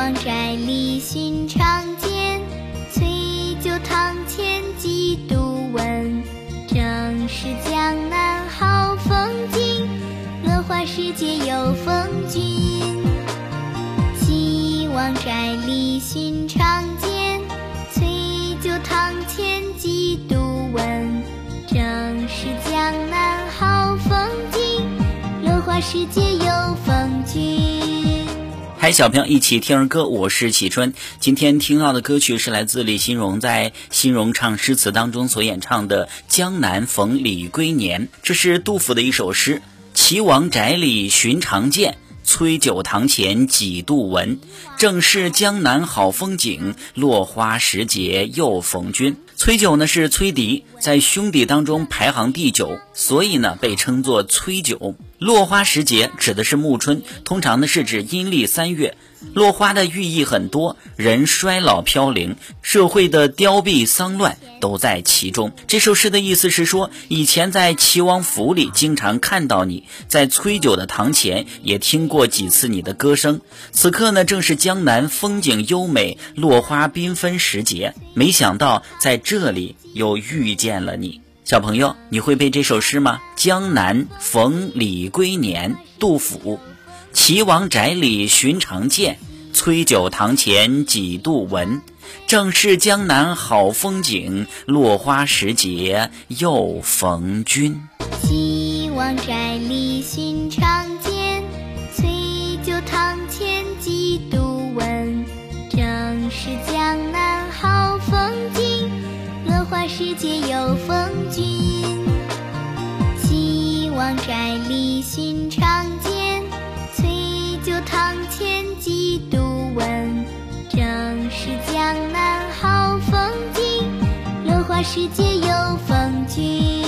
王宅里寻常见，翠酒堂前几度闻。正是江南好风景，落花时节有风君。岐王宅里寻常见，翠酒堂前几度闻。正是江南好风景，落花时节有风君。小朋友，一起听儿歌，我是启春。今天听到的歌曲是来自李新荣在《新荣唱诗词》当中所演唱的《江南逢李龟年》，这是杜甫的一首诗。岐王宅里寻常见，崔九堂前几度闻。正是江南好风景，落花时节又逢君。崔九呢是崔迪，在兄弟当中排行第九，所以呢被称作崔九。落花时节指的是暮春，通常呢是指阴历三月。落花的寓意很多，人衰老飘零，社会的凋敝丧乱都在其中。这首诗的意思是说，以前在齐王府里经常看到你，在崔九的堂前也听过几次你的歌声。此刻呢，正是江南风景优美、落花缤纷时节，没想到在这里又遇见了你。小朋友，你会背这首诗吗？江南逢李龟年，杜甫。岐王宅里寻常见，崔九堂前几度闻。正是江南好风景，落花时节又逢君。岐王宅里寻常见，崔九堂前几度闻。正是江南好风景，落花时节又逢世界有风景。